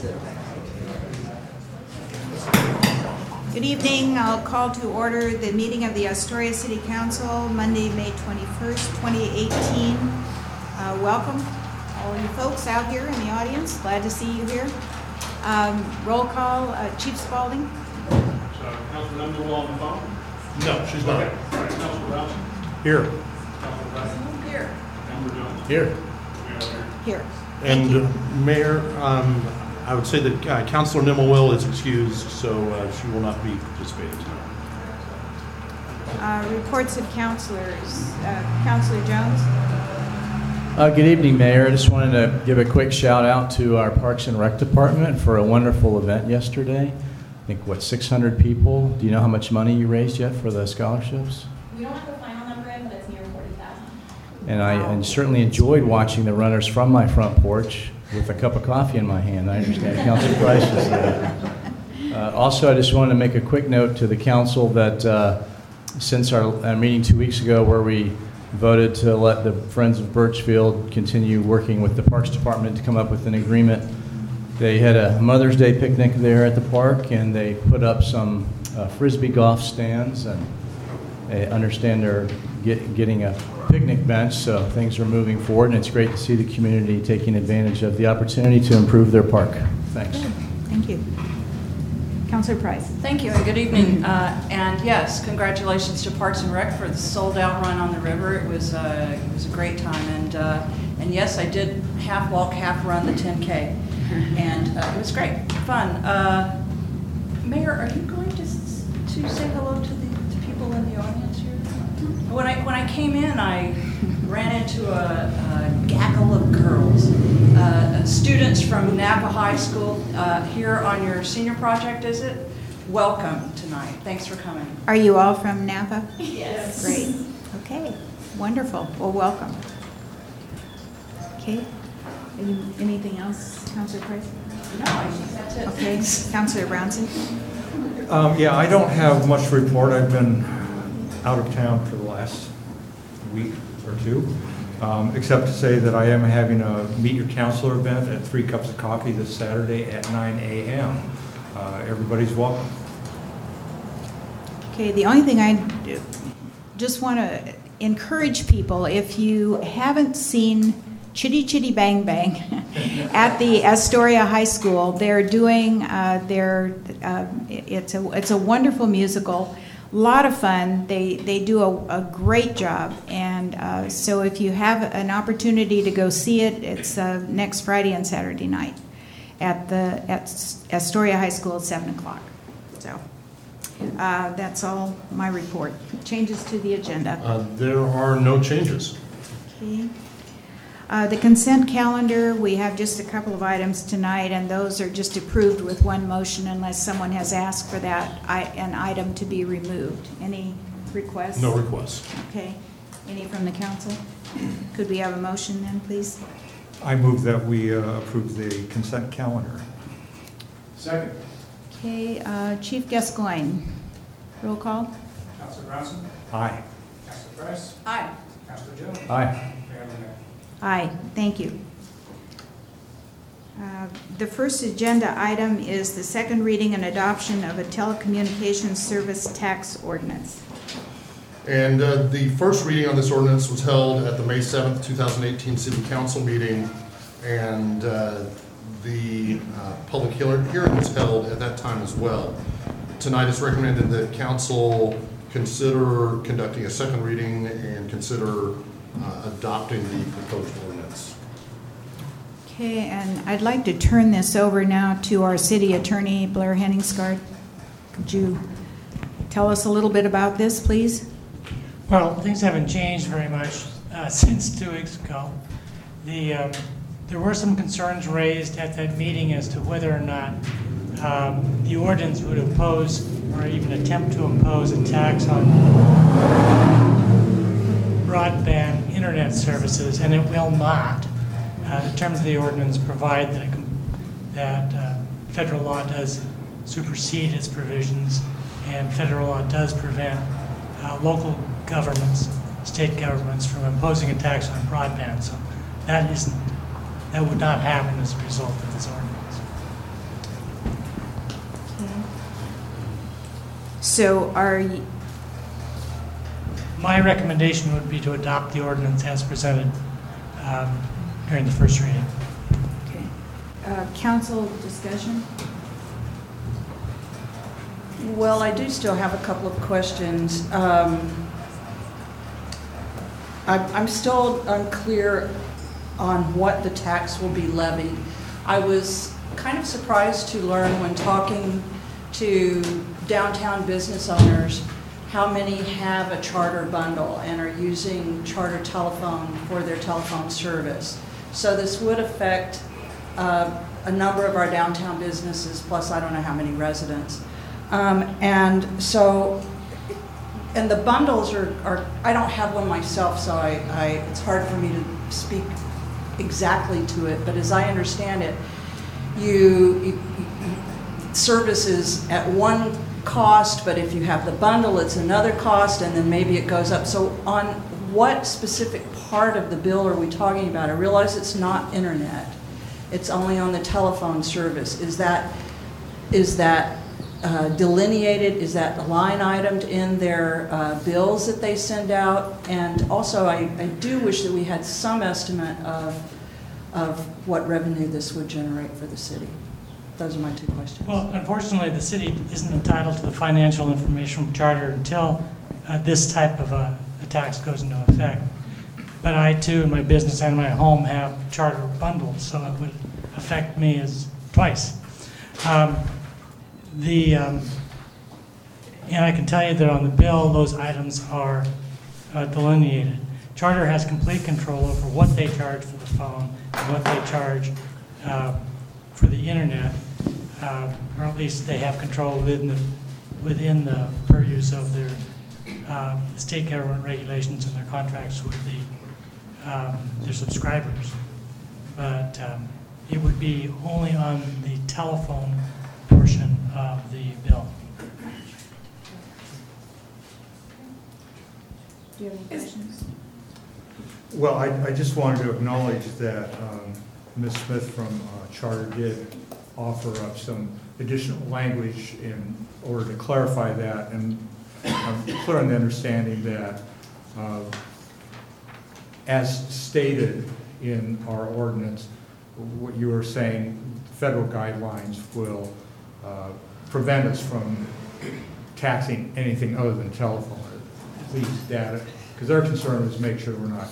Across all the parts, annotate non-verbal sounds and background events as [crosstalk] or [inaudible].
Good evening. I'll call to order the meeting of the Astoria City Council, Monday, May 21st, 2018. Uh, Welcome, all you folks out here in the audience. Glad to see you here. Um, Roll call, uh, Chief Spalding. So, Councilor Underwood on the phone? No, she's not. Okay. All right, Councilor Robinson? Here. Councilor Bryson? Here. Councilor Jones? Here. Mayor O'Hare? Here. And uh, Mayor, um, I would say that uh, Counselor Nimmo is excused, so uh, she will not be participating tonight. Uh, Reports of counselors. Uh, Counselor Jones? Uh, Good evening, Mayor. I just wanted to give a quick shout out to our Parks and Rec Department for a wonderful event yesterday. I think, what, 600 people? Do you know how much money you raised yet for the scholarships? We don't have the final number in, but it's near forty thousand. And I and certainly enjoyed watching the runners from my front porch with a cup of coffee in my hand. I understand Council Price is there. Uh, Also, I just wanted to make a quick note to the council that uh, since our uh, meeting two weeks ago where we voted to let the Friends of Birchfield continue working with the Parks Department to come up with an agreement, they had a Mother's Day picnic there at the park, and they put up some uh, frisbee golf stands, and I understand they're get- getting a picnic bench, so things are moving forward, and it's great to see the community taking advantage of the opportunity to improve their park. Thanks. Thank you. Counselor Price? Thank you and good evening. Uh, And yes, congratulations to Parks and Rec for the sold-out run on the river. It was, uh, it was a great time. And, uh, and yes, I did half walk, half run the 10K. And uh, it was great, fun. Uh, Mayor, are you going to, to say hello to the, to people in the audience here? When I, when I came in, I ran into a a gaggle of girls, uh, students from Napa High School uh, here on your senior project, is it? Welcome tonight. Thanks for coming. Are you all from Napa? Yes. Great. Okay, wonderful. Well, welcome. Okay. Any- Anything else, Counselor Price? No, I think that's it. Okay, Counselor Brownson? Um, Yeah, I don't have much to report. I've been out of town for the last week or two, um, except to say that I am having a Meet Your Counselor event at Three Cups of Coffee this Saturday at 9 a.m. Uh, Everybody's welcome. Okay, the only thing I do- just want to encourage people, if you haven't seen Chitty Chitty Bang Bang [laughs] at the Astoria High School, they're doing uh, their, uh, it's a, it's a wonderful musical, lot of fun. They, they do a, a great job. And uh, so if you have an opportunity to go see it, it's uh, next Friday and Saturday night at the, at Astoria High School at 7 o'clock. So. Uh, That's all my report. Changes to the agenda. Uh, There are no changes. Okay. Uh, The consent calendar, we have just a couple of items tonight, and those are just approved with one motion unless someone has asked for that, i- an item to be removed. Any requests? No requests. Okay. Any from the council? Could we have a motion then, please? I move that we uh, approve the consent calendar. Second. Okay, uh, Chief Gascoigne, roll call? Councilor Brownson? Aye. Councilor Price? Hi. Councilor Jones? Aye. Mayor O'Hare? Aye, thank you. Uh, The first agenda item is the second reading and adoption of a telecommunications service tax ordinance. And uh, the first reading on this ordinance was held at the May 7th, 2018 City Council meeting, and uh, the public hear- hearing was held at that time as well. Tonight it's recommended that council consider conducting a second reading and consider uh, adopting the proposed ordinance. Okay, and I'd like to turn this over now to our city attorney, Blair Henningsgaard. Could you tell us a little bit about this, please? Well, things haven't changed very much uh, [laughs] since two weeks ago. The, um, there were some concerns raised at that meeting as to whether or not um, the ordinance would impose or even attempt to impose a tax on broadband internet services, and it will not. Uh, The terms of the ordinance provide that, that uh, federal law does supersede its provisions, and federal law does prevent uh, local governments, state governments, from imposing a tax on broadband. So that isn't, that would not happen as a result of this ordinance. So are, My recommendation would be to adopt the ordinance as presented um, during the first reading. okay. Uh, council discussion? Well, I do still have a couple of questions. Um, I'm I'm still unclear on what the tax will be levied. I was kind of surprised to learn when talking to downtown business owners how many have a charter bundle and are using charter telephone for their telephone service. So this would affect uh, a number of our downtown businesses, plus I don't know how many residents. Um, And so, and the bundles are, are, I don't have one myself, so I, I, it's hard for me to speak exactly to it, but as I understand it, you, you- you- services at one cost, but if you have the bundle, it's another cost, and then maybe it goes up. So on what specific part of the bill are we talking about? I realize it's not internet. It's only on the telephone service. Is that, is that uh, delineated? Is that line itemed in their uh, bills that they send out? And also, I, I do wish that we had some estimate of, of what revenue this would generate for the city. Those are my two questions. Well, unfortunately, the city isn't entitled to the financial information charter until uh, this type of a a tax goes into effect. But I too, in my business and my home, have charter bundles, so it would affect me as twice. Um, The, um, and I can tell you that on the bill, those items are uh, delineated. Charter has complete control over what they charge for the phone and what they charge uh, for the internet, uh, or at least they have control within the, within the purviews of their uh, state government regulations and their contracts with the, um, their subscribers. But um, it would be only on the telephone portion of the bill. Do you have any questions? Well, I, I just wanted to acknowledge that um, Ms. Smith from uh, Charter did offer up some additional language in order to clarify that, and I'm clear on the understanding that, uh, as stated in our ordinance, what you were saying, federal guidelines will uh, prevent us from taxing anything other than telephone, least data, because their concern is make sure we're not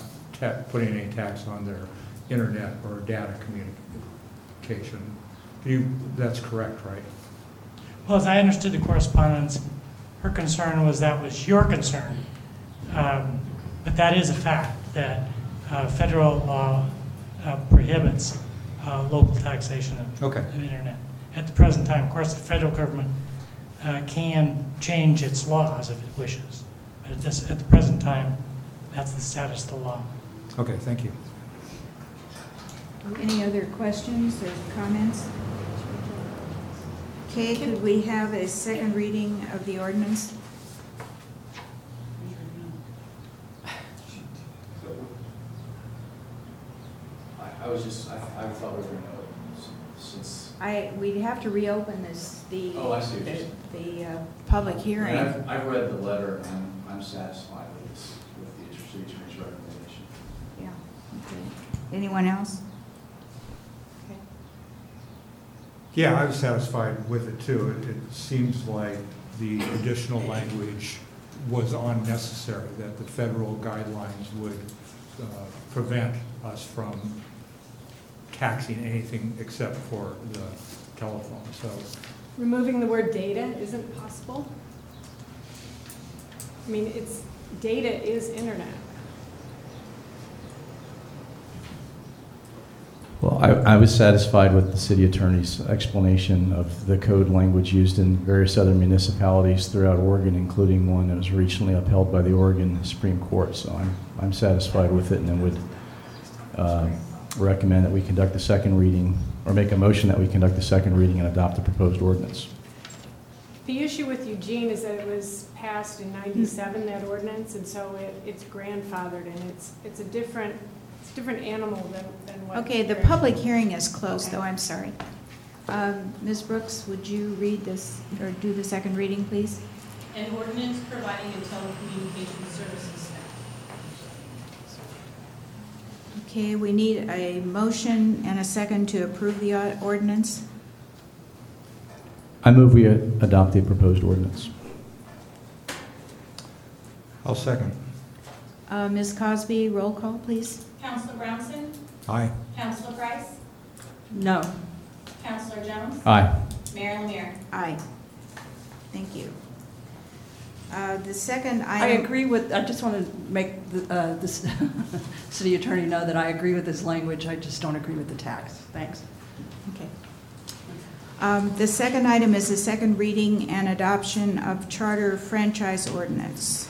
putting any tax on their internet or data communication. You, that's correct, right? Well, as I understood the correspondence, her concern was that was your concern. Um, But that is a fact, that uh, federal law uh, prohibits uh, local taxation of Okay. of internet. At the present time, of course, the federal government uh, can change its laws if it wishes. But at this, at the present time, that's the status of the law. Okay, thank you. Any other questions or comments? Okay, could we have a second reading of the ordinance? I, I was just, I, I thought we were gonna, s- since, I, we'd have to reopen this, the, Oh, I see what you're the, saying. the uh, public I mean, hearing. I've, I've read the letter and I'm satisfied with this, with the city attorney's recommendation. Yeah, okay. Anyone else? Okay. Yeah, I was satisfied with it too. It, it seems like the additional language was unnecessary, that the federal guidelines would uh, prevent us from taxing anything except for the telephone, so. Removing the word data isn't possible? I mean, it's, data is internet. Well, I, I was satisfied with the city attorney's explanation of the code language used in various other municipalities throughout Oregon, including one that was recently upheld by the Oregon Supreme Court. So I'm, I'm satisfied with it and would uh, recommend that we conduct the second reading, or make a motion that we conduct the second reading and adopt the proposed ordinance. The issue with Eugene is that it was passed in ninety-seven, that ordinance, and so it, it's grandfathered, and it's, it's a different, it's a different animal than, than what. Okay, the we're- public hearing is closed, though, I'm sorry. Um, Ms. Brooks, would you read this, or do the second reading, please? An ordinance providing a telecommunications services staff. Okay, we need a motion and a second to approve the ordinance. I move we adopt the proposed ordinance. I'll second. Uh, Ms. Cosby, roll call, please. Counselor Brownson? Aye. Counselor Price? No. Counselor Jones? Aye. Mayor LaMear? Aye. Thank you. Uh, The second item. I agree with, I just want to make the, uh, this [laughs] city attorney know that I agree with his language, I just don't agree with the tax. Thanks. Okay. Um, The second item is the second reading and adoption of charter franchise ordinance.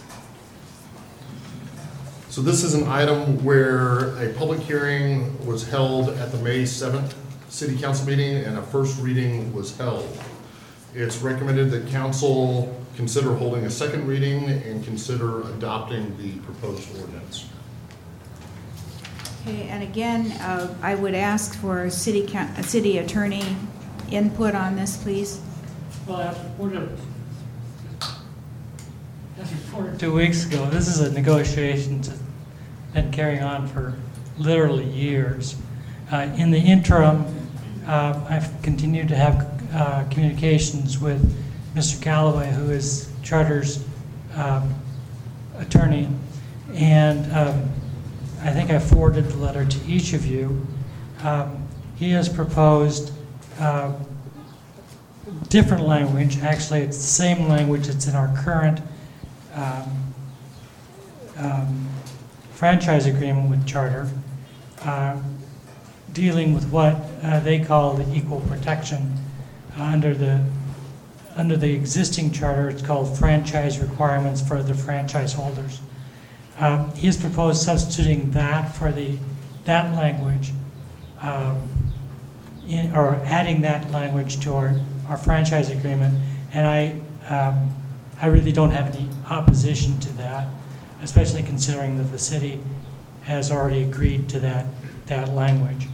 So this is an item where a public hearing was held at the May 7th city council meeting and a first reading was held. It's recommended that council consider holding a second reading and consider adopting the proposed ordinance. Okay, and again, uh, I would ask for city, coun- uh, city attorney input on this, please. Well, as reported, as reported two weeks ago, this is a negotiation that's been carrying on for literally years. Uh, In the interim, uh, I've continued to have uh, communications with Mr. Callaway, who is Charter's um, attorney, and um, I think I forwarded the letter to each of you. Um, He has proposed uh, different language. Actually, it's the same language that's in our current um, um, franchise agreement with Charter, uh, dealing with what uh, they call the equal protection. Uh, Under the, under the existing charter, it's called franchise requirements for the franchise holders. Um, He has proposed substituting that for the, that language um, in, or adding that language to our, our franchise agreement, and I, um, I really don't have any opposition to that, especially considering that the city has already agreed to that, that language.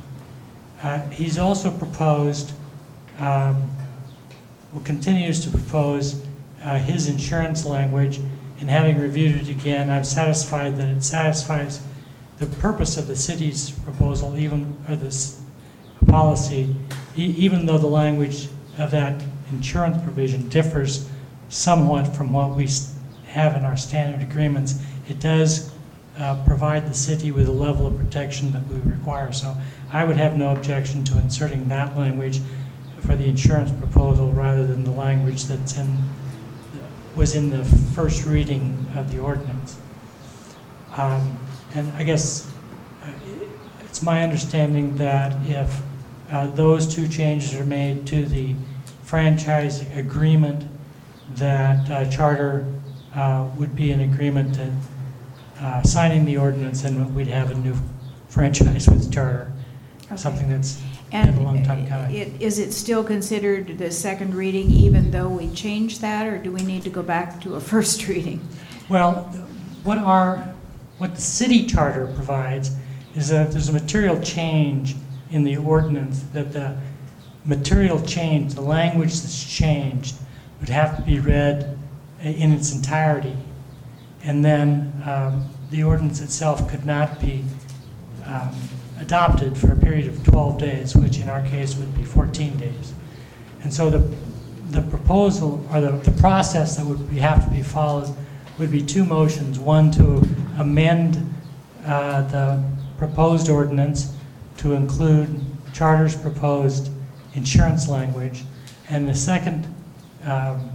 Uh, he's also proposed, um, continues to propose uh, his insurance language, and having reviewed it again, I'm satisfied that it satisfies the purpose of the city's proposal, even, or this policy, e- even though the language of that insurance provision differs somewhat from what we have in our standard agreements, it does uh, provide the city with a level of protection that we require. So I would have no objection to inserting that language for the insurance proposal rather than the language that's in, was in the first reading of the ordinance. Um, And I guess uh, it's my understanding that if uh, those two changes are made to the franchise agreement, that uh, Charter uh, would be in agreement to uh, signing the ordinance and we'd have a new franchise with Charter, something that's been And a long time coming. it- is it still considered the second reading even though we changed that, or do we need to go back to a [laughs] first reading? Well, what our, what the city charter provides is that if there's a material change in the ordinance, that the material change, the language that's changed, would have to be read in its entirety. And then um, the ordinance itself could not be um, adopted for a period of 12 days, which in our case would be 14 days. And so the, the proposal, or the, the process that would be, have to be followed would be two motions. One to amend uh, the proposed ordinance to include Charter's proposed insurance language, and the second um,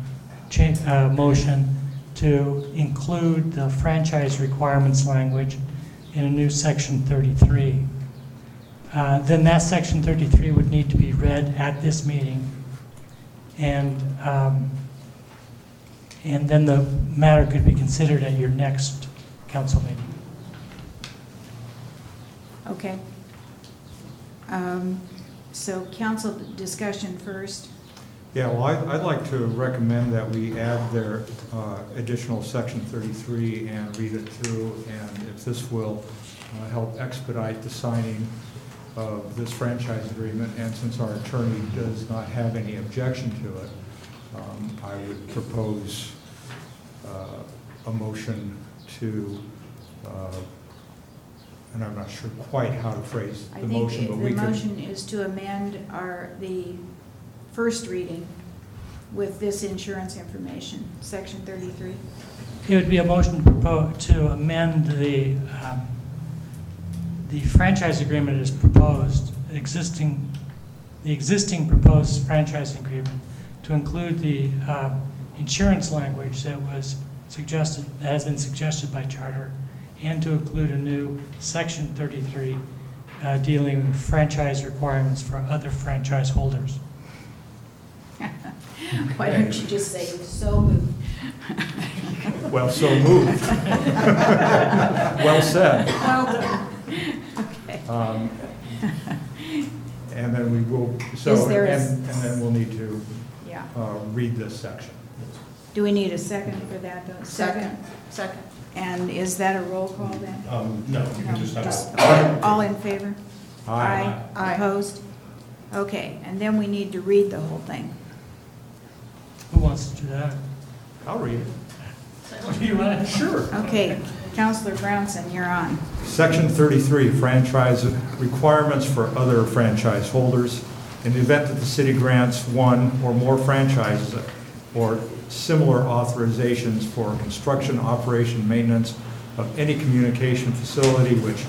uh, motion to include the franchise requirements language in a new section 33. Uh, Then that section 33 would need to be read at this meeting, and, um, and then the matter could be considered at your next council meeting. Okay. Um, So council discussion first. Yeah, well, I'd, I'd like to recommend that we add their uh, additional section 33 and read it through, and if this will uh, help expedite the signing of this franchise agreement, and since our attorney does not have any objection to it, um, I would propose uh, a motion to, uh, and I'm not sure quite how to phrase I the think motion, but the we could. The motion is to amend our, the first reading with this insurance information, section thirty-three. It would be a motion to amend the, um, the franchise agreement as proposed, existing, the existing proposed franchise agreement to include the um, insurance language that was suggested, that has been suggested by charter, and to include a new section 33 uh, dealing with franchise requirements for other franchise holders. Why don't you just say, so moved? Well, so moved. Well said. Well done. Okay. Um, And then we will, so, Is there a- and and then we'll need to Yeah. uh, read this section. Do we need a second for that, though? Second. Second. And is that a roll call then? Um, no, you can just have. just All in favor? Aye. Aye. Opposed? Okay, and then we need to read the whole thing. Who wants to do that? I'll read it. Do you want to? Sure. Okay, Counselor Brownson, you're on. Section 33, franchise requirements for other franchise holders. In the event that the city grants one or more franchises or similar authorizations for construction, operation, maintenance of any communication facility which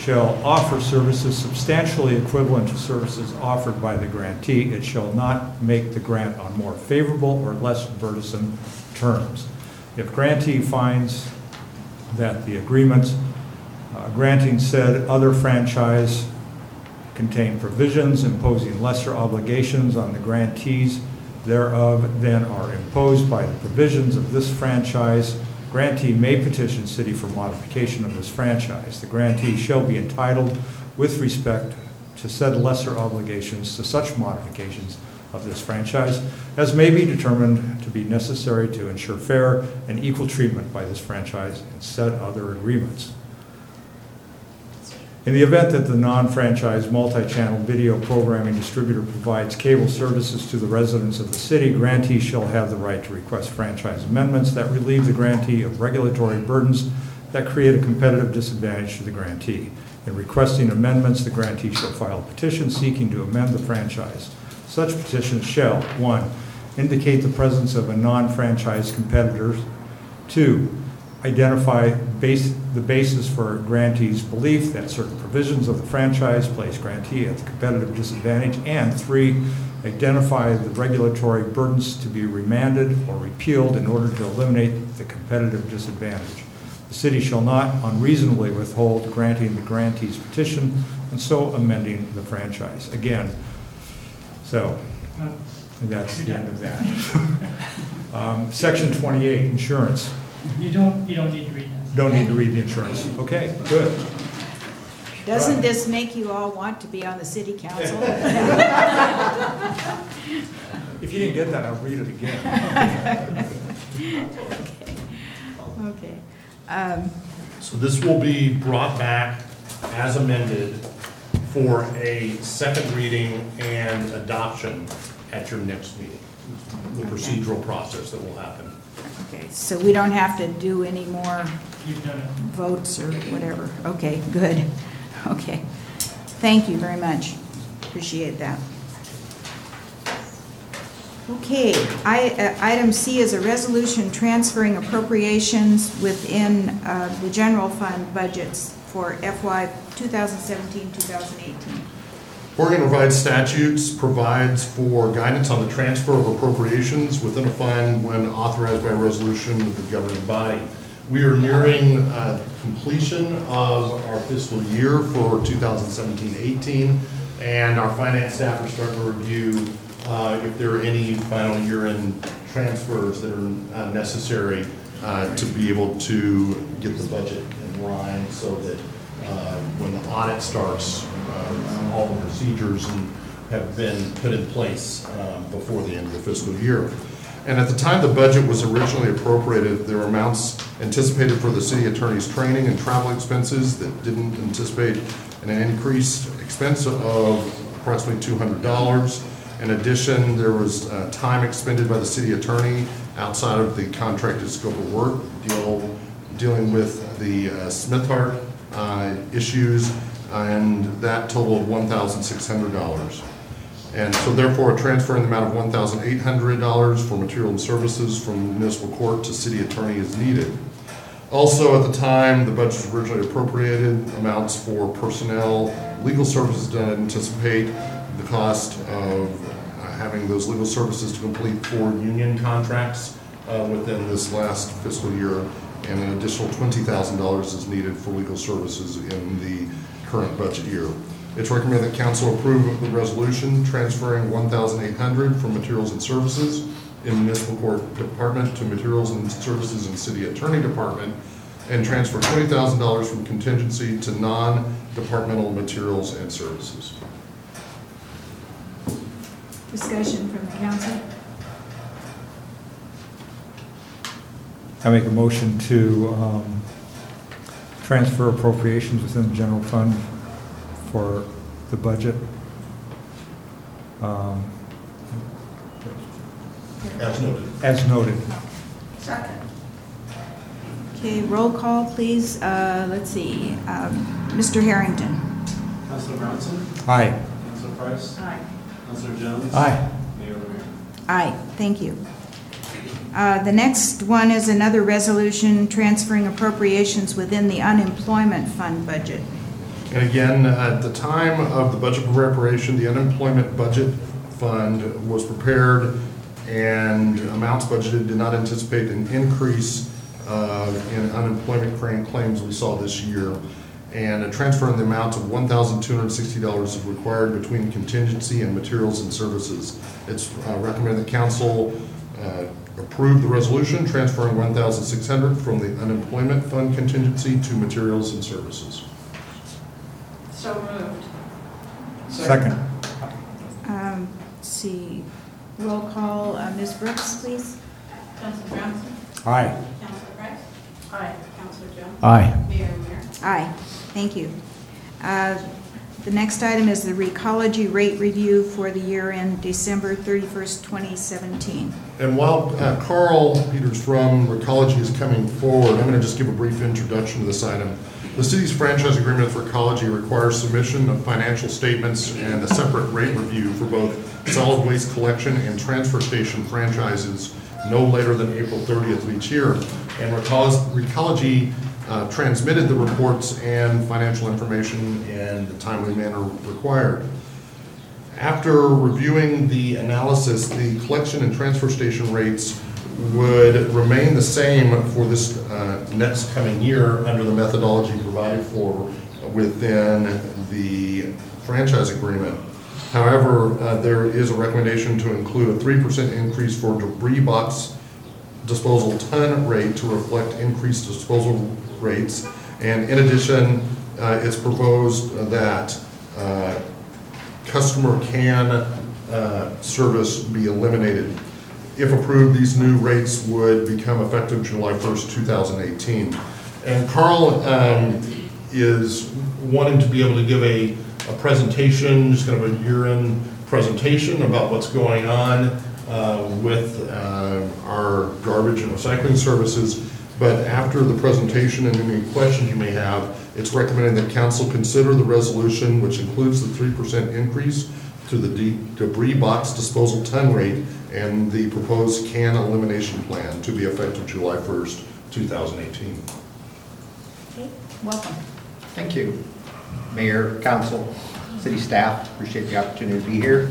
shall offer services substantially equivalent to services offered by the grantee, it shall not make the grant on more favorable or less burdensome terms. If grantee finds that the agreements uh, granting said other franchise contain provisions imposing lesser obligations on the grantees thereof than are imposed by the provisions of this franchise, grantee may petition city for modification of this franchise. The grantee shall be entitled with respect to said lesser obligations to such modifications of this franchise as may be determined to be necessary to ensure fair and equal treatment by this franchise and said other agreements. In the event that the non-franchise multi-channel video programming distributor provides cable services to the residents of the city, grantee shall have the right to request franchise amendments that relieve the grantee of regulatory burdens that create a competitive disadvantage to the grantee. In requesting amendments, the grantee shall file a petition seeking to amend the franchise. Such petitions shall, one, indicate the presence of a non-franchise competitor. Two, identify base, the basis for grantee's belief that certain provisions of the franchise place grantee at a competitive disadvantage. And three, identify the regulatory burdens to be remanded or repealed in order to eliminate the competitive disadvantage. The city shall not unreasonably withhold granting the grantee's petition and so amending the franchise. Again, so that's the end of that. [laughs] Um, Section 28, insurance. You don't, you don't need to read this. Don't need to read the insurance. Okay, good. Doesn't this make you all want to be on the city council? [laughs] If you didn't get that, I'll read it again. [laughs] Okay. Um, So this will be brought back as amended for a second reading and adoption at your next meeting. The procedural process that will happen. Okay, so we don't have to do any more You've done it. votes or whatever. Okay, good. Okay. Thank you very much. Appreciate that. Okay, I, uh, item C is a resolution transferring appropriations within uh, the general fund budgets for FY 2017, 2018. Oregon Revised Statutes provides for guidance on the transfer of appropriations within a fund when authorized by resolution of the governing body. We are nearing uh, completion of our fiscal year for 2017-18, and our finance staff are starting to review uh, if there are any final year-end transfers that are uh, necessary uh, to be able to get the budget in line so that uh, when the audit starts, all the procedures and have been put in place um, before the end of the fiscal year. And at the time the budget was originally appropriated, there were amounts anticipated for the city attorney's training and travel expenses that didn't anticipate an increased expense of approximately $200. In addition, there was uh, time expended by the city attorney outside of the contracted scope of work, deal, dealing with the uh, Smith Hart uh, issues, and that totaled $1,600. And so therefore, a transfer in the amount of $1,800 for material and services from municipal court to city attorney is needed. Also, at the time the budget was originally appropriated, amounts for personnel, legal services not anticipate the cost of uh, having those legal services to complete four union contracts uh, within this last fiscal year, and an additional $20,000 is needed for legal services in the current budget year. It's recommended that council approve the resolution transferring 1,800 from materials and services in municipal court department to materials and services in city attorney department, and transfer $20,000 from contingency to non-departmental materials and services. Discussion from the council? I make a motion to um, transfer appropriations within the general fund for the budget. Um, As noted. As noted. Second. Okay, roll call, please. Uh, Let's see. Um, Mr. Harrington? Counselor Brownson? Aye. Counselor Price? Aye. Counselor Jones? Aye. Mayor Rivera? Aye, thank you. Uh, The next one is another resolution transferring appropriations within the unemployment fund budget. And again, at the time of the budget preparation, the unemployment budget fund was prepared and amounts budgeted did not anticipate an increase uh, in unemployment claim- claims we saw this year. And a transfer in the amount of $1,260 is required between contingency and materials and services. It's uh, recommended that council uh, approve the resolution transferring 1,600 from the unemployment fund contingency to materials and services. So moved. Second. Um, Let's see, roll call, uh, Ms. Brooks, please? Counselor Brownson? Aye. Counselor Price? Aye. Counselor Jones? Aye. Mayor Rivera? Aye, thank you. Uh, The next item is the Recology rate review for the year end December 31st, 2017. And while uh, Carl Peters from Recology is coming forward, I'm going to just give a brief introduction to this item. The city's franchise agreement with Recology requires submission of financial statements and a separate rate review for both solid waste collection and transfer station franchises no later than April 30th of each year. And Recology uh, transmitted the reports and financial information in the timely manner required. After reviewing the analysis, the collection and transfer station rates would remain the same for this uh, next coming year under the methodology provided for within the franchise agreement. However, uh, there is a recommendation to include a 3% increase for debris box disposal ton rate to reflect increased disposal rates. And in addition, uh, it's proposed that uh, customer can uh, service be eliminated. If approved, these new rates would become effective July 1st, 2018. And Carl um, is wanting to be able to give a, a presentation, just kind of a year-end presentation about what's going on uh, with uh, our garbage and recycling services. But after the presentation and any questions you may have, it's recommended that council consider the resolution, which includes the three percent increase to the de- debris box disposal ton rate and the proposed can elimination plan to be effective July first, two thousand eighteen. Okay, welcome. Thank you, Mayor, council, city staff. Appreciate the opportunity to be here.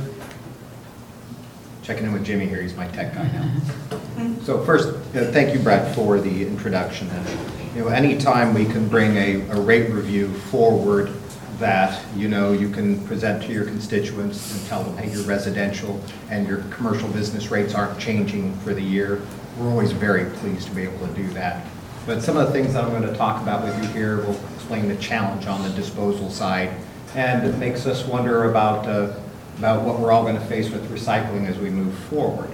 Checking in with Jimmy here, he's my tech guy now. So first, uh, thank you, Brett, for the introduction. And, You know, anytime we can bring a, a rate review forward that, you know, you can present to your constituents and tell them, hey, your residential and your commercial business rates aren't changing for the year, we're always very pleased to be able to do that. But some of the things that I'm going to talk about with you here will explain the challenge on the disposal side. And it makes us wonder about, uh, about what we're all going to face with recycling as we move forward.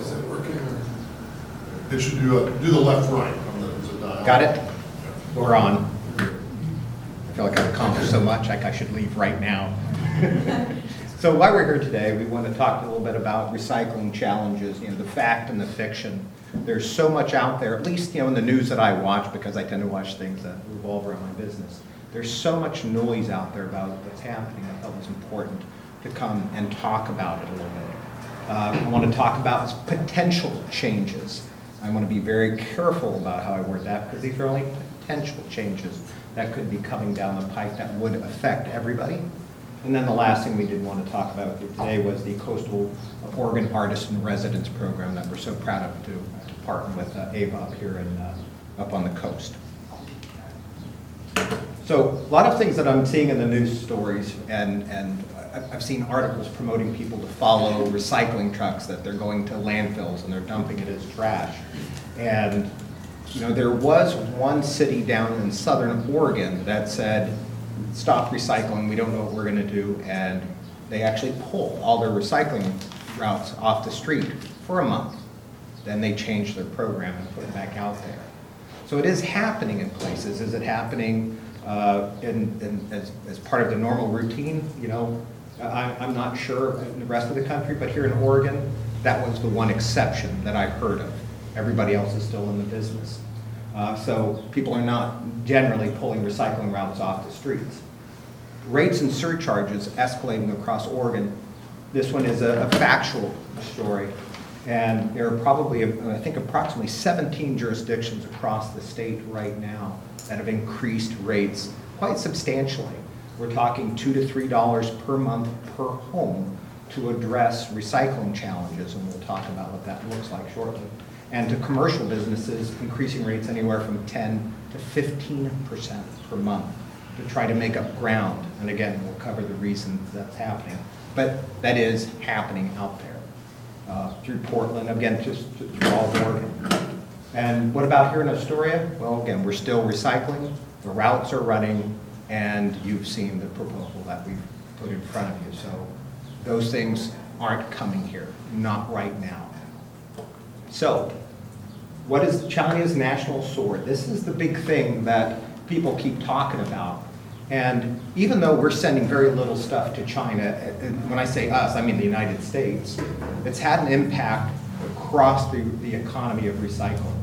Is it working? It should do, a- do the left, right on the, the dial. Got it? We're on. I feel like I've accomplished so much, like I should leave right now. [laughs] So while we're here today, we want to talk a little bit about recycling challenges, you know, the fact and the fiction. There's so much out there, at least, you know, in the news that I watch, because I tend to watch things that revolve around my business. There's so much noise out there about what's happening. I felt it was important to come and talk about it a little bit. Uh, I want to talk about potential changes. I want to be very careful about how I word that, because these are only potential changes that could be coming down the pike that would affect everybody. And then the last thing we did want to talk about today was the Coastal Oregon Artist in Residence Program that we're so proud of to to partner with uh, Ava up here and up on the coast. So a lot of things that I'm seeing in the news stories, and, and I've seen articles promoting people to follow recycling trucks, that they're going to landfills and they're dumping it as trash. And, you know, there was one city down in southern Oregon that said, stop recycling, we don't know what we're gonna do, and they actually pulled all their recycling routes off the street for a month. Then they changed their program and put it back out there. So it is happening in places. Is it happening uh, in, in, as, as part of the normal routine? You know, I, I'm not sure in the rest of the country, but here in Oregon, that was the one exception that I've heard of. Everybody else is still in the business. Uh, so people are not generally pulling recycling routes off the streets. Rates and surcharges escalating across Oregon. This one is a, a factual story. And there are probably, I think, approximately 17 jurisdictions across the state right now that have increased rates quite substantially. We're talking two to three dollars per month per home to address recycling challenges, and we'll talk about what that looks like shortly. And to commercial businesses, increasing rates anywhere from 10 to 15 percent per month to try to make up ground. And again, we'll cover the reasons that's happening. But that is happening out there uh, through Portland, again, just through Oregon. And what about here in Astoria? Well, again, we're still recycling, the routes are running, and you've seen the proposal that we've put in front of you. So those things aren't coming here, not right now. So what is China's national sword? This is the big thing that people keep talking about. And even though we're sending very little stuff to China, when I say us, I mean the United States, it's had an impact across the, the economy of recycling.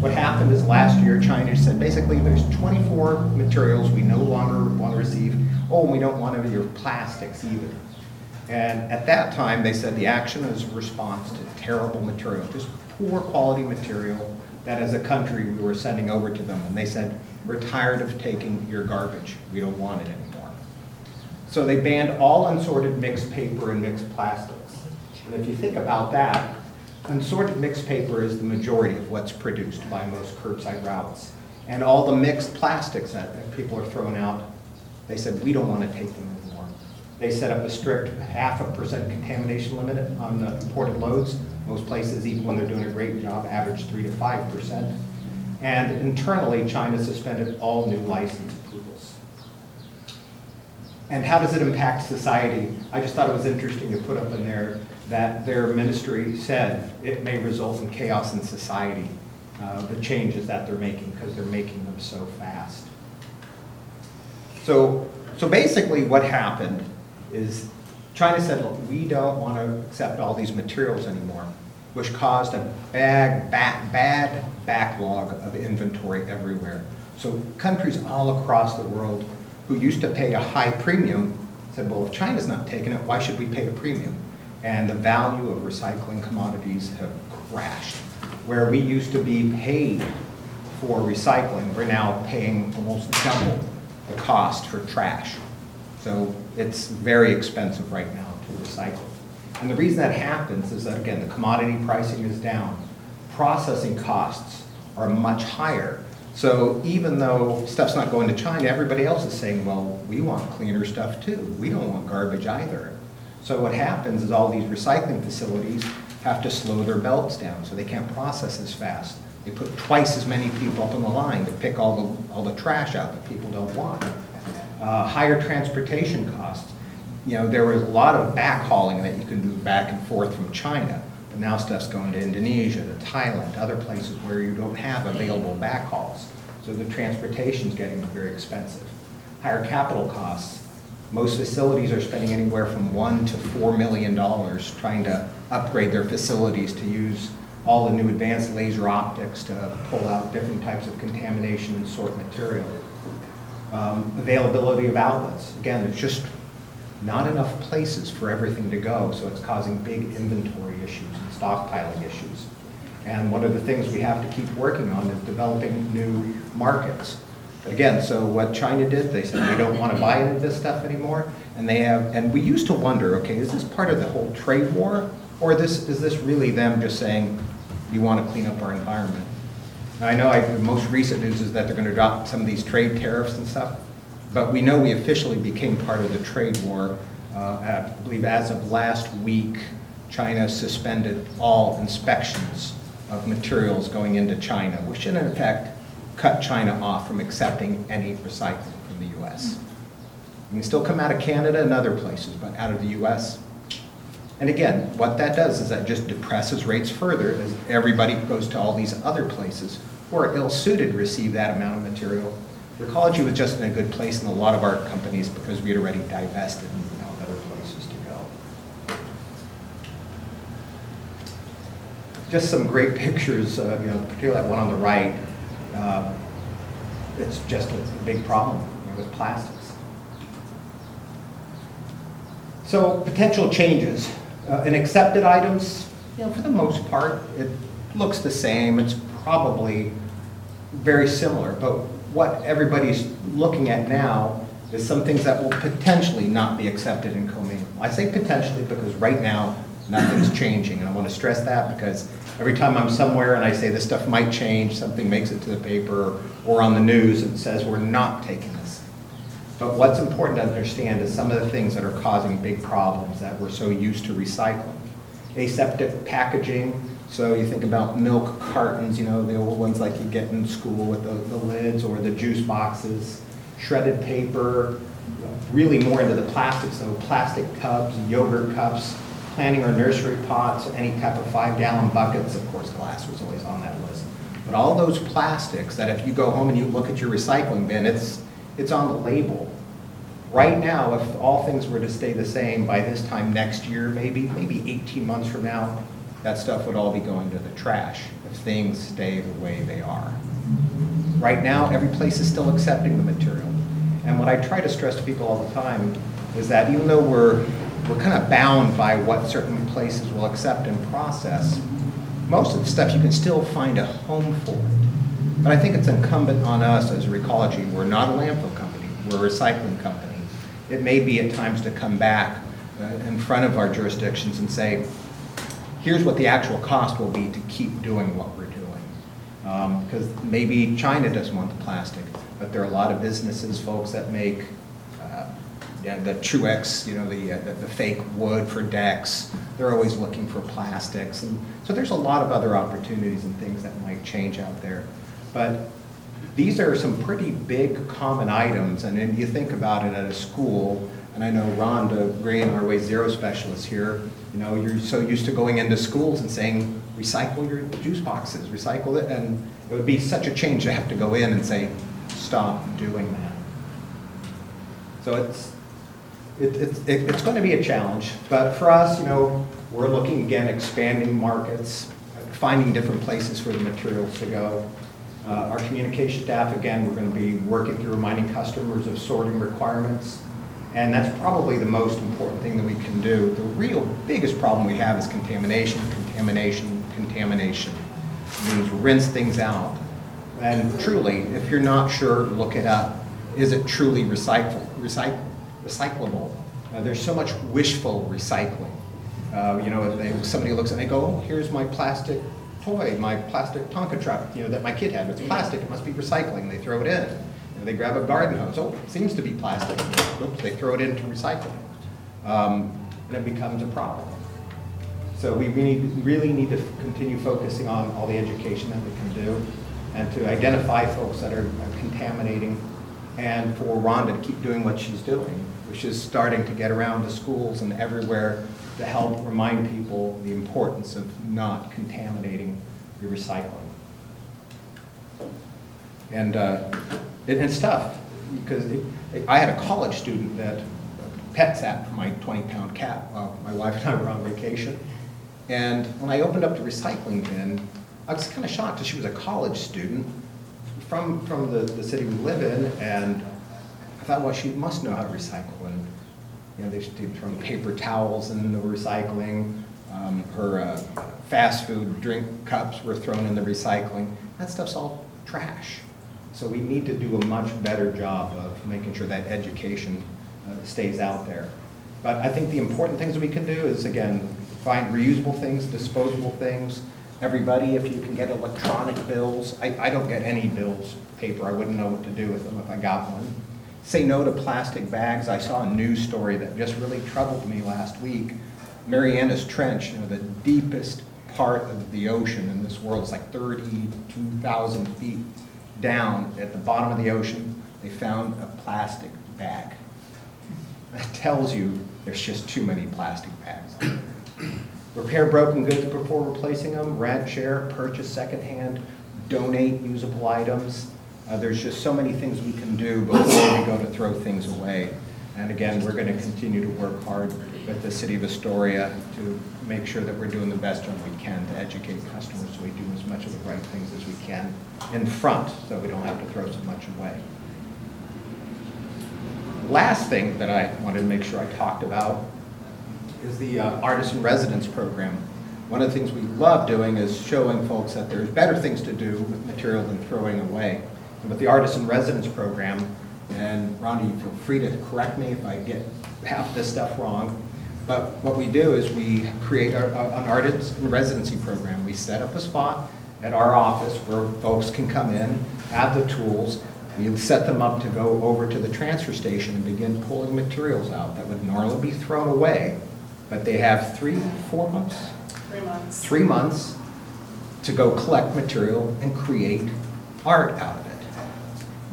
What happened is last year, China said basically there's 24 materials we no longer want to receive. Oh, and we don't want any of your plastics either. And at that time, they said the action is a response to terrible material, just poor quality material that as a country we were sending over to them. And they said, we're tired of taking your garbage. We don't want it anymore. So they banned all unsorted mixed paper and mixed plastics. And if you think about that, unsorted mixed paper is the majority of what's produced by most curbside routes. And all the mixed plastics that that people are throwing out, they said, we don't want to take them anymore. They set up a strict half a percent contamination limit on the imported loads. Most places, even when they're doing a great job, average three to five percent. And internally, China suspended all new license approvals. And how does it impact society? I just thought it was interesting to put up in there that their ministry said it may result in chaos in society, uh, the changes that they're making, because they're making them so fast. So, so basically what happened is China said, look, we don't want to accept all these materials anymore, which caused a bad, bad, bad backlog of inventory everywhere. So countries all across the world who used to pay a high premium said, well, if China's not taking it, why should we pay a premium? And the value of recycling commodities have crashed. Where we used to be paid for recycling, we're now paying almost double the cost for trash. So it's very expensive right now to recycle. And the reason that happens is that, again, the commodity pricing is down. Processing costs are much higher. So even though stuff's not going to China, everybody else is saying, well, we want cleaner stuff too. We don't want garbage either. So what happens is all these recycling facilities have to slow their belts down so they can't process as fast. They put twice as many people up on the line to pick all the, all the trash out that people don't want. Uh, higher transportation costs. You know, there was a lot of backhauling that you could do back and forth from China, but now stuff's going to Indonesia, to Thailand, other places where you don't have available backhauls. so the transportation's getting very expensive. Higher capital costs. Most facilities are spending anywhere from one to four million dollars trying to upgrade their facilities to use all the new advanced laser optics to pull out different types of contamination and sort material. Um, Availability of outlets. Again, there's just not enough places for everything to go, so it's causing big inventory issues and stockpiling issues. And one of the things we have to keep working on is developing new markets. Again, so what China did, they said, we don't want to buy any of this stuff anymore. And they have, and we used to wonder, okay, is this part of the whole trade war? Or this, is this really them just saying, you want to clean up our environment? Now, I know I, the most recent news is that they're going to drop some of these trade tariffs and stuff. But we know we officially became part of the trade war. Uh, I believe as of last week, China suspended all inspections of materials going into China, which in effect cut China off from accepting any recycling from the U.S. You can still come out of Canada and other places, but out of the U.S. And again, what that does is that just depresses rates further as everybody goes to all these other places who are ill-suited to receive that amount of material. Recology was just in a good place in a lot of our companies because we had already divested and found other places to go. Just some great [laughs] pictures, uh, you know, particularly that one on the right. Uh, It's just a big problem with plastics. So potential changes. Uh, In accepted items, you know, for the most part, it looks the same. It's probably very similar. But what everybody's looking at now is some things that will potentially not be accepted in commingle. I say potentially because right now, nothing's changing. And I want to stress that because every time I'm somewhere and I say this stuff might change, something makes it to the paper or on the news and says we're not taking this. But what's important to understand is some of the things that are causing big problems that we're so used to recycling. Aseptic packaging, so you think about milk cartons, you know, the old ones like you get in school with the, the lids or the juice boxes, shredded paper, really more into the plastics, so plastic tubs, yogurt cups, planting or nursery pots, any type of five gallon buckets, of course, glass was always on that list. But all those plastics that if you go home and you look at your recycling bin, it's, it's on the label. Right now, if all things were to stay the same by this time next year, maybe, maybe 18 months from now, that stuff would all be going to the trash if things stay the way they are. Right now, every place is still accepting the material. And what I try to stress to people all the time is that even though we're, we're kind of bound by what certain places will accept and process, most of the stuff you can still find a home for. But I think it's incumbent on us as a Recology, we're not a landfill company, we're a recycling company. It may be at times to come back uh, in front of our jurisdictions and say, here's what the actual cost will be to keep doing what we're doing. Because maybe China doesn't want the plastic, but there are a lot of businesses, folks that make yeah, the Trex, you know, the, uh, the the fake wood for decks. They're always looking for plastics. And so there's a lot of other opportunities and things that might change out there. But these are some pretty big common items. And then you think about it at a school, and I know Rhonda Green, our Waste Zero specialist here, you know, you're so used to going into schools and saying, recycle your juice boxes, recycle it. And it would be such a change to have to go in and say, stop doing that. So it's, it, it's, it- it's going to be a challenge, but for us, you know, we're looking again, expanding markets, finding different places for the materials to go. Uh, Our communication staff, again, we're going to be working through reminding customers of sorting requirements, and that's probably the most important thing that we can do. The real biggest problem we have is contamination, contamination, contamination. It means rinse things out. And truly, if you're not sure, look it up. Is it truly recycle, recycle, recyclable? Uh, there's so much wishful recycling. Uh, you know, they, somebody looks and they go, oh, here's my plastic toy, my plastic Tonka truck, you know, that my kid had. It's plastic, it must be recycling. They throw it in. You know, they grab a garden hose. Oh, it seems to be plastic. Oops, they throw it into recycling. Um, and it becomes a problem. So we really, really need to continue focusing on all the education that we can do and to identify folks that are contaminating and for Rhonda to keep doing what she's doing, which is starting to get around to schools and everywhere to help remind people the importance of not contaminating your recycling. And uh, it- it's tough, because it- I had a college student that pet sat for my 20-pound cat while my wife and I were on vacation. And when I opened up the recycling bin, I was kind of shocked, because she was a college student from, from the, the city we live in, and thought, well, she must know how to recycle. And, you know, they be paper towels in the recycling. Um, Her uh, fast food drink cups were thrown in the recycling. That stuff's all trash. So we need to do a much better job of making sure that education uh, stays out there. But I think the important things we can do is, again, find reusable things, disposable things. Everybody, if you can get electronic bills, I, I don't get any bills, paper, I wouldn't know what to do with them if I got one. Say no to plastic bags. I saw a news story that just really troubled me last week. Marianas Trench, you know, the deepest part of the ocean in this world, is like 32,000 feet down at the bottom of the ocean. They found a plastic bag. That tells you there's just too many plastic bags. Repair broken goods before replacing them, rent, share, purchase secondhand, donate usable items. Uh, There's just so many things we can do before we go to throw things away. And again, we're going to continue to work hard with the city of Astoria to make sure that we're doing the best job we can to educate customers so we do as much of the right things as we can in front, so we don't have to throw so much away. Last thing that I wanted to make sure I talked about is the uh, Artist in Residence Program. One of the things we love doing is showing folks that there's better things to do with material than throwing away. With the Artist in Residence Program, and Ronnie, you feel free to correct me if I get half this stuff wrong, but what we do is we create our- an Artist in Residency Program. We set up a spot at our office where folks can come in, have the tools, we set them up to go over to the transfer station and begin pulling materials out that would normally be thrown away, but they have three, four months? Three months. Three months to go collect material and create art out of it.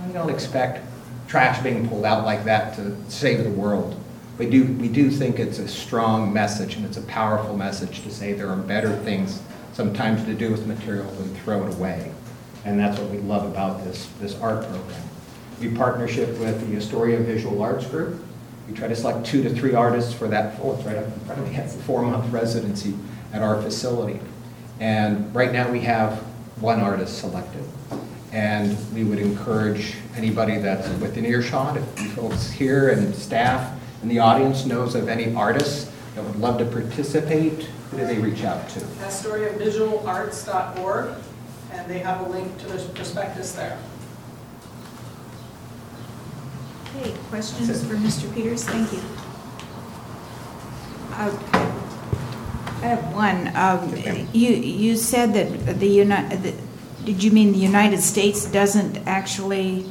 I don't expect trash being pulled out like that to save the world. We do, we do think it's a strong message and it's a powerful message to say there are better things sometimes to do with material than throw it away. And that's what we love about this, this art program. We partnership with the Astoria Visual Arts Group. We try to select two to three artists for that, oh, it's right up in front of me, [laughs] it's a four-month residency at our facility. And right now, we have one artist selected. And we would encourage anybody that's within earshot, if you folks here and staff and the audience knows of any artists that would love to participate, who do they reach out to? AstoriaVisualarts.org, and they have a link to the prospectus there. Okay, questions for Mr. Peters? Thank you. Okay. I have one. Um, You, you said that the Uni, did you mean the United States doesn't actually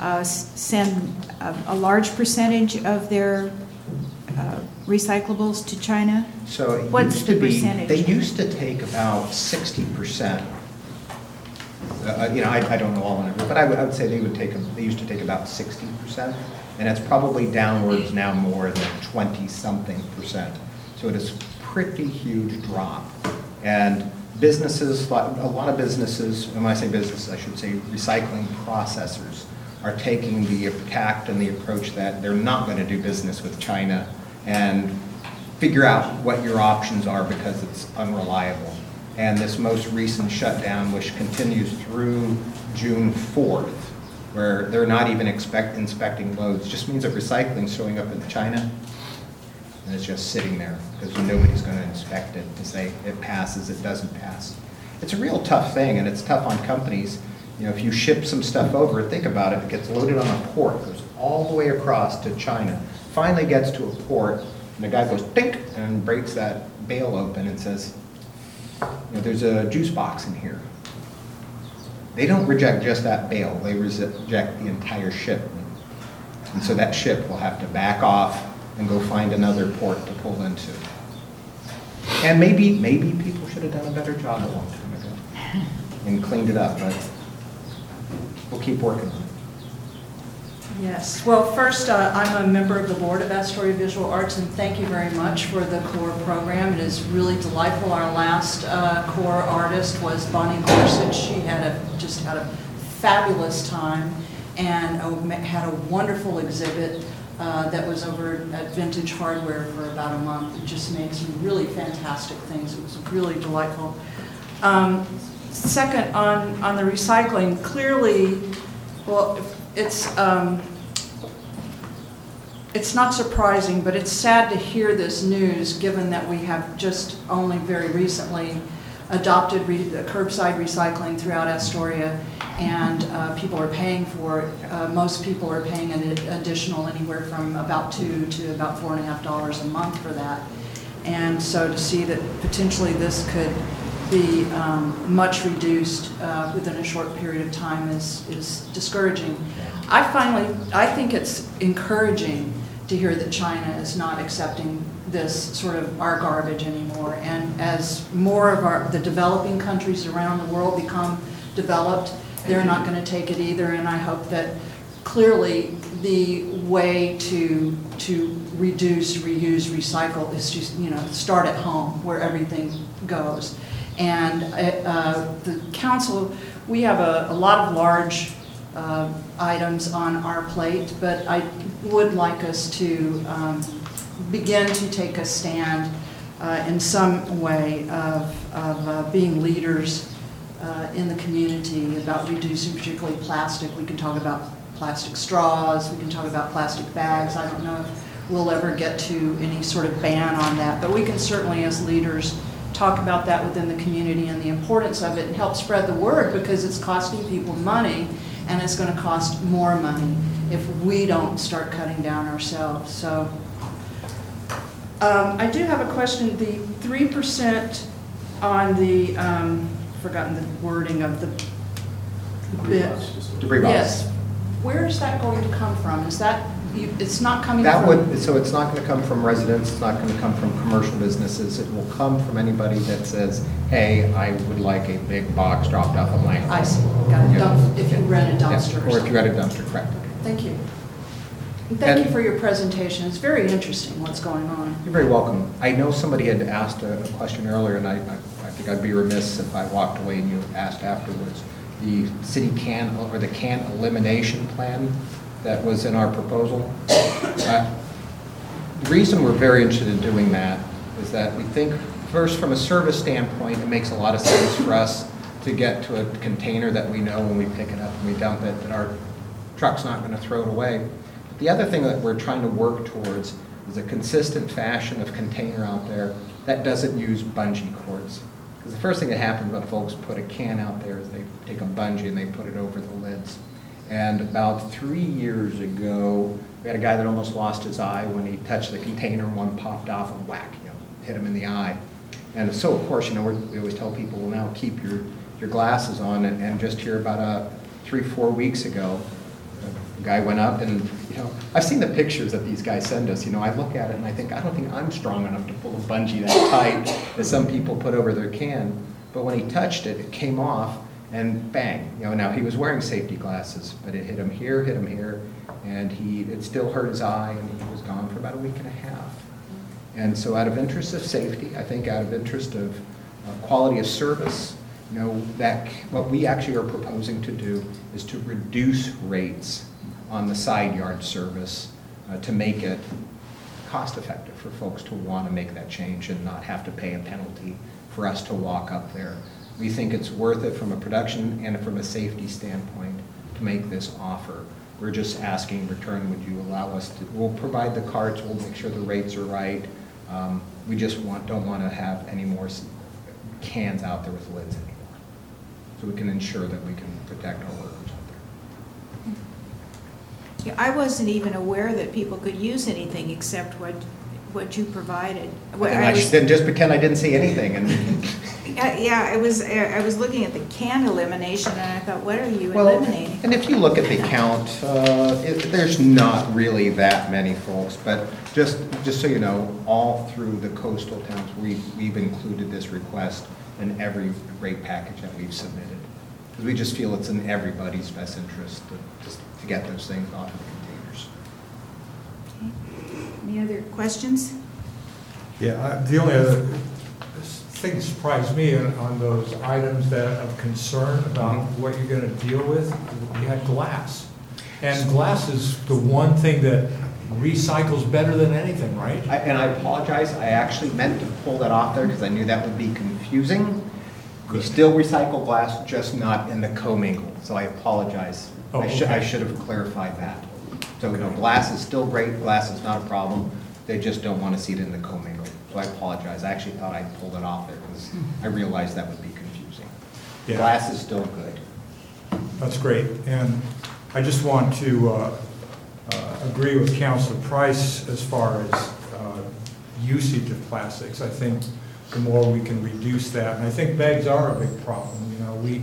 uh, send a a large percentage of their uh, recyclables to China? So it What's used the to be, percentage? they used to take about sixty percent. Uh, You know, I, I don't know all the numbers, but I would, I would say they would take, they used to take about sixty percent. And it's probably downwards now more than twenty-something percent. So it is pretty huge drop. And businesses, a lot of businesses, and when I say businesses, I should say recycling processors, are taking the tact and the approach that they're not going to do business with China and figure out what your options are because it's unreliable. And this most recent shutdown, which continues through June 4th, where they're not even expect, inspecting loads, just means that recycling's showing up in China and it's just sitting there because nobody's going to inspect it to say it passes, it doesn't pass. It's a real tough thing, and it's tough on companies. You know, if you ship some stuff over, think about it, it gets loaded on a port, goes all the way across to China, finally gets to a port, and the guy goes dink and breaks that bale open and says, you know, there's a juice box in here. They don't reject just that bale, they reject the entire shipment. And so that ship will have to back off and go find another port to pull into. And maybe, maybe people should have done a better job a long time ago and cleaned it up, but we'll keep working on it. Yes, well, first, uh, I'm a member of the board of Astoria Visual Arts, and thank you very much for the core program. It is really delightful. Our last uh, core artist was Bonnie Gorsuch. She had a, just had a fabulous time and uh, had a wonderful exhibit uh, that was over at Vintage Hardware for about a month. It just made some really fantastic things. It was really delightful. Um, Second, on, on the recycling, clearly, well, it's, um, it's not surprising, but it's sad to hear this news, given that we have just only very recently adopted re- the curbside recycling throughout Astoria, and uh, people are paying for it. Uh, Most people are paying an additional anywhere from about two to about four and a half dollars a month for that. And so to see that potentially this could be um, much reduced uh, within a short period of time is, is discouraging. I finally, I think it's encouraging to hear that China is not accepting this sort of our garbage anymore. And as more of our, the developing countries around the world become developed, they're not going to take it either. And I hope that clearly the way to, to reduce, reuse, recycle is just, you know, start at home where everything goes. And uh, the council, we have a, a lot of large uh, items on our plate, but I would like us to um, begin to take a stand uh, in some way of, of uh, being leaders uh, in the community about reducing particularly plastic. We can talk about plastic straws, we can talk about plastic bags. I don't know if we'll ever get to any sort of ban on that, but we can certainly as leaders talk about that within the community and the importance of it and help spread the word because it's costing people money and it's going to cost more money if we don't start cutting down ourselves. So um, I do have a question. The 3% on the, um, forgotten the wording of the bit. Debris box. Yes. Where is that going to come from? Is that, you- it's not coming from? That would, so it's not going to come from residents, it's not going to come from commercial businesses. It will come from anybody that says, hey, I would like a big box dropped off of my home. I see, got it. Yeah. Dump- If you rent a Yeah, dumpster or Or if you something. had a dumpster, correct. Thank you. And Thank you And- for your presentation. It's very interesting what's going on. You're very welcome. I know somebody had asked a a question earlier, and I, I I think I'd be remiss if I walked away and you asked afterwards. The city can, or the can elimination plan that was in our proposal. Uh, The reason we're very interested in doing that is that we think, first, from a service standpoint, it makes a lot of sense for us to get to a container that we know when we pick it up and we dump it, that our truck's not going to throw it away. The other thing that we're trying to work towards is a consistent fashion of container out there that doesn't use bungee cords. Because the first thing that happens when folks put a can out there is they take a bungee and they put it over the lids. And about three years ago, we had a guy that almost lost his eye when he touched the container one popped off and whack, you know, hit him in the eye. And so, of course, you know, we always tell people, well, now keep your, your glasses on. And and just here about uh, three, four weeks ago, a guy went up and, you know, I've seen the pictures that these guys send us, you know, I look at it and I think, I don't think I'm strong enough to pull a bungee that tight that some people put over their can. But when he touched it, it came off and bang, you know, now he was wearing safety glasses, but it hit him here, hit him here, and he, it still hurt his eye and he was gone for about a week and a half. And so out of interest of safety, I think out of interest of uh, quality of service, you know, that, what we actually are proposing to do is to reduce rates on the side yard service uh, to make it cost-effective for folks to want to make that change and not have to pay a penalty for us to walk up there. We think it's worth it from a production and from a safety standpoint to make this offer. We're just asking return, would you allow us to, we'll provide the carts, we'll make sure the rates are right. Um, We just want, don't want to have any more cans out there with lids anymore. So we can ensure that we can protect our workers. Yeah, I wasn't even aware that people could use anything except what, what you provided. What Then I I was- should- then just pretend I didn't see anything and [laughs] Yeah, yeah, I was, I was looking at the can elimination and I thought, what are you Well, eliminating? And if you look at the count, uh, it- there's not really that many folks, but just, just so you know, all through the coastal towns, we- we've included this request in every rate package that we've submitted. Because we just feel it's in everybody's best interest to, just to get those things off of the containers. Any other questions? Yeah, I- the only other thing that surprised me on on those items that of concern about Mhm. what you're gonna deal with, you had glass. And glass is the one thing that recycles better than anything, right? I- And I apologize, I actually meant to pull that off there because I knew that would be confusing. We still recycle glass, just not in the commingle, so I apologize. Oh, I should, I should have clarified that. So, you know, glass is still great, glass is not a problem, they just don't want to see it in the commingle. So I apologize, I actually thought I pulled it off there because I realized that would be confusing. Yeah. Glass is still good. That's great. And I just want to uh, uh, agree with Councilor Price as far as uh, usage of plastics. I think the more we can reduce that, and I think bags are a big problem, you know, we,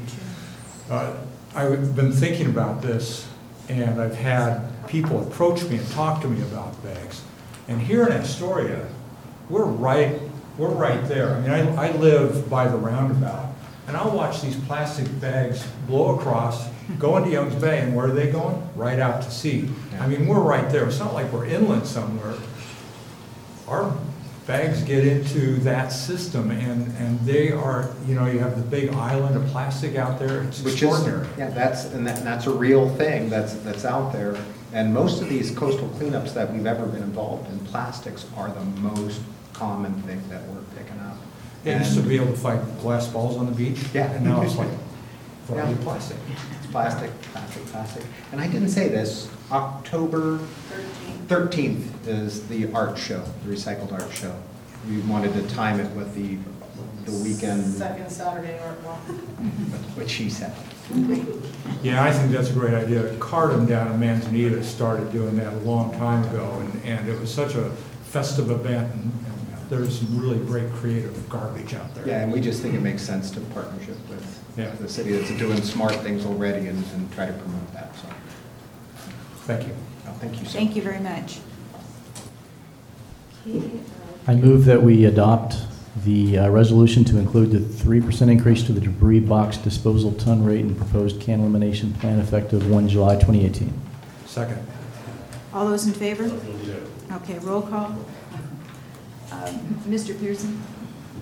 uh, I've been thinking about this, and I've had people approach me and talk to me about bags. And here in Astoria, we're right, we're right there. I mean, I, I live by the roundabout, and I'll watch these plastic bags blow across, go into Youngs Bay, and where are they going? Right out to sea. I mean, we're right there. It's not like we're inland somewhere. Our bags get into that system, and, and they are, you know, you have the big island of plastic out there. It's Which is, extraordinary. yeah, that's, and that, that's a real thing that's, that's out there. And most of these coastal cleanups that we've ever been involved in, plastics are the most common thing that we're picking up. It used to And be able to fight glass balls on the beach. Yeah. And now it's like, [laughs] Yeah. plastic. It's plastic, plastic, plastic. And I didn't say this, October thirteenth is the art show, the recycled art show. We wanted to time it with the, the weekend, Second Saturday or, well, [laughs] what she said. Yeah, I think that's a great idea. CARTM down in Manzanita started doing that a long time ago, and, and it was such a festive event, and and there's some really great creative garbage out there. Yeah, and we just think it makes sense to partnership with Yeah. the city that's doing smart things already and, and try to promote that, so. Thank you. no, Thank you, sir. Thank you very much. Okay, I move that we adopt the uh, resolution to include the 3% increase to the debris box disposal ton rate and proposed can elimination plan effective 1 July 2018. Second. All those in favor? Okay, roll call. Um, Mr. Pearson?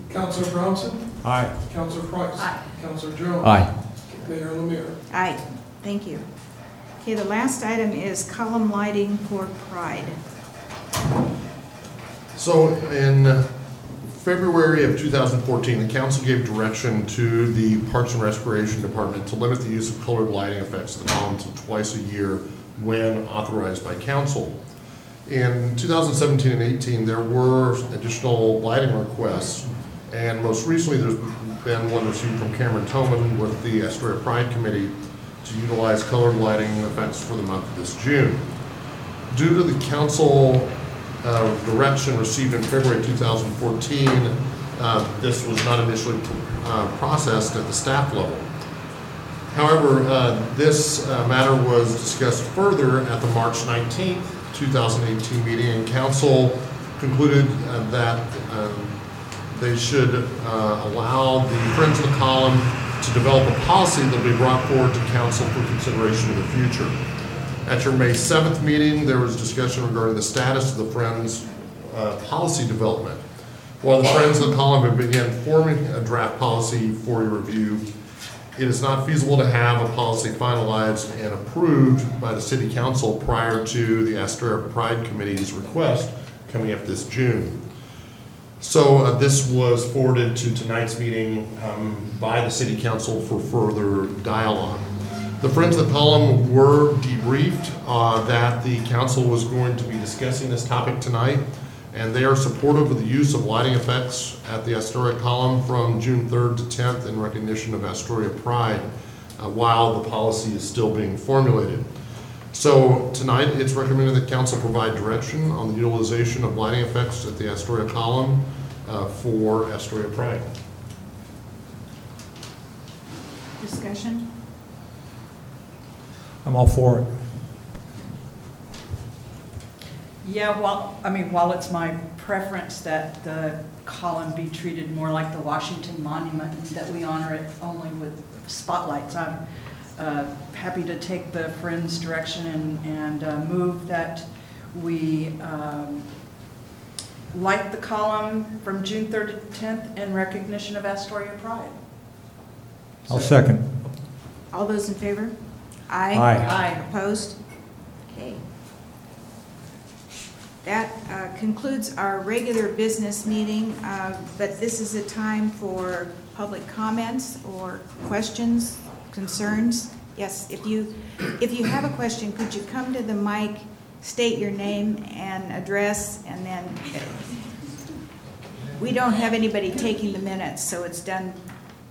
Counselor Brownson? Aye. Counselor Price? Aye. Counselor Jones? Aye. Mayor LaMear? Aye, thank you. Okay, the last item is column lighting for Pride. So in uh, February of 2014, the council gave direction to the Parks and Recreation Department to limit the use of colored lighting effects to the columns to twice a year when authorized by council. In 2017 and 18, there were additional lighting requests, and most recently, there's been one received from Cameron Toman with the Astoria Pride Committee to utilize colored lighting effects for the month of this June. Due to the council uh, direction received in February 2014, uh, this was not initially uh, processed at the staff level. However, uh, this uh, matter was discussed further at the March 19th, 2018 meeting, and council concluded uh, that um, they should allow the Friends of the Column to develop a policy that will be brought forward to council for consideration in the future. At your May 7th meeting, there was discussion regarding the status of the Friends uh, policy development. While the Friends of the Column have begun forming a draft policy for your review, it is not feasible to have a policy finalized and approved by the city council prior to the Astoria Pride Committee's request coming up this June. So uh, this was forwarded to tonight's meeting um, by the city council for further dialogue. The Friends of the Column were debriefed uh, that the council was going to be discussing this topic tonight, and they are supportive of the use of lighting effects at the Astoria Column from June 3rd to 10th in recognition of Astoria Pride, uh, while the policy is still being formulated. So tonight, it's recommended that council provide direction on the utilization of lighting effects at the Astoria Column uh, for Astoria Pride. Discussion? I'm all for it. Yeah, well, I mean, while it's my preference that the column be treated more like the Washington Monument, and that we honor it only with spotlights, I'm uh, happy to take the Friends' direction and, and uh, move that we um, light the column from June 3rd to 10th in recognition of Astoria Pride. I'll second. All those in favor? Aye. Aye. Aye. Opposed? Okay. That uh, concludes our regular business meeting, uh, but this is a time for public comments or questions, concerns. Yes, if you, if you have a question, could you come to the mic, state your name and address, and then, we don't have anybody taking the minutes, so it's done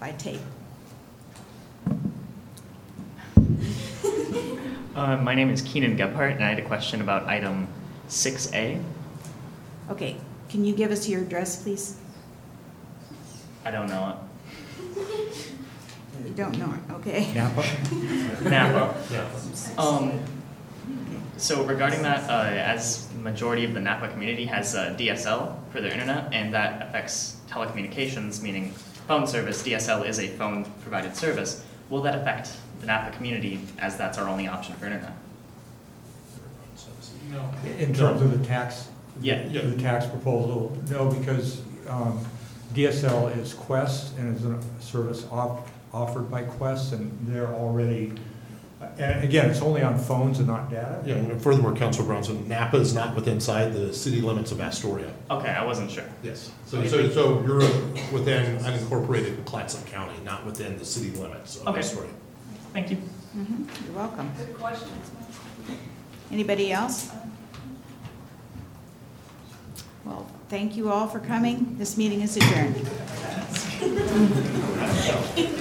by tape. Uh, my name is Keenan Gebhardt, and I had a question about item 6A. Okay, can you give us your address, please? I don't know it. You don't know it, okay? Knappa? [laughs] it. Knappa. Um, so regarding that, uh, as majority of the Knappa community has uh, DSL for their internet, and that affects telecommunications, meaning phone service. DSL is a phone provided service. Will that affect the Knappa community, as that's our only option for internet? In terms of the tax? Yeah. The tax proposal, no, because um, DSL is Qwest and is a service off- offered by Qwest, and they're already, and again, it's only on phones and not data. Yeah, and furthermore, Councilor Brownson, Knappa is not within inside the city limits of Astoria. Okay, I wasn't sure. Yes. So, so, so you're within unincorporated Clatsop County, not within the city limits of Okay. Astoria. Thank you. Mhm, You're welcome. Good questions. Anybody else? Well, thank you all for coming. This meeting is adjourned. [laughs] [laughs]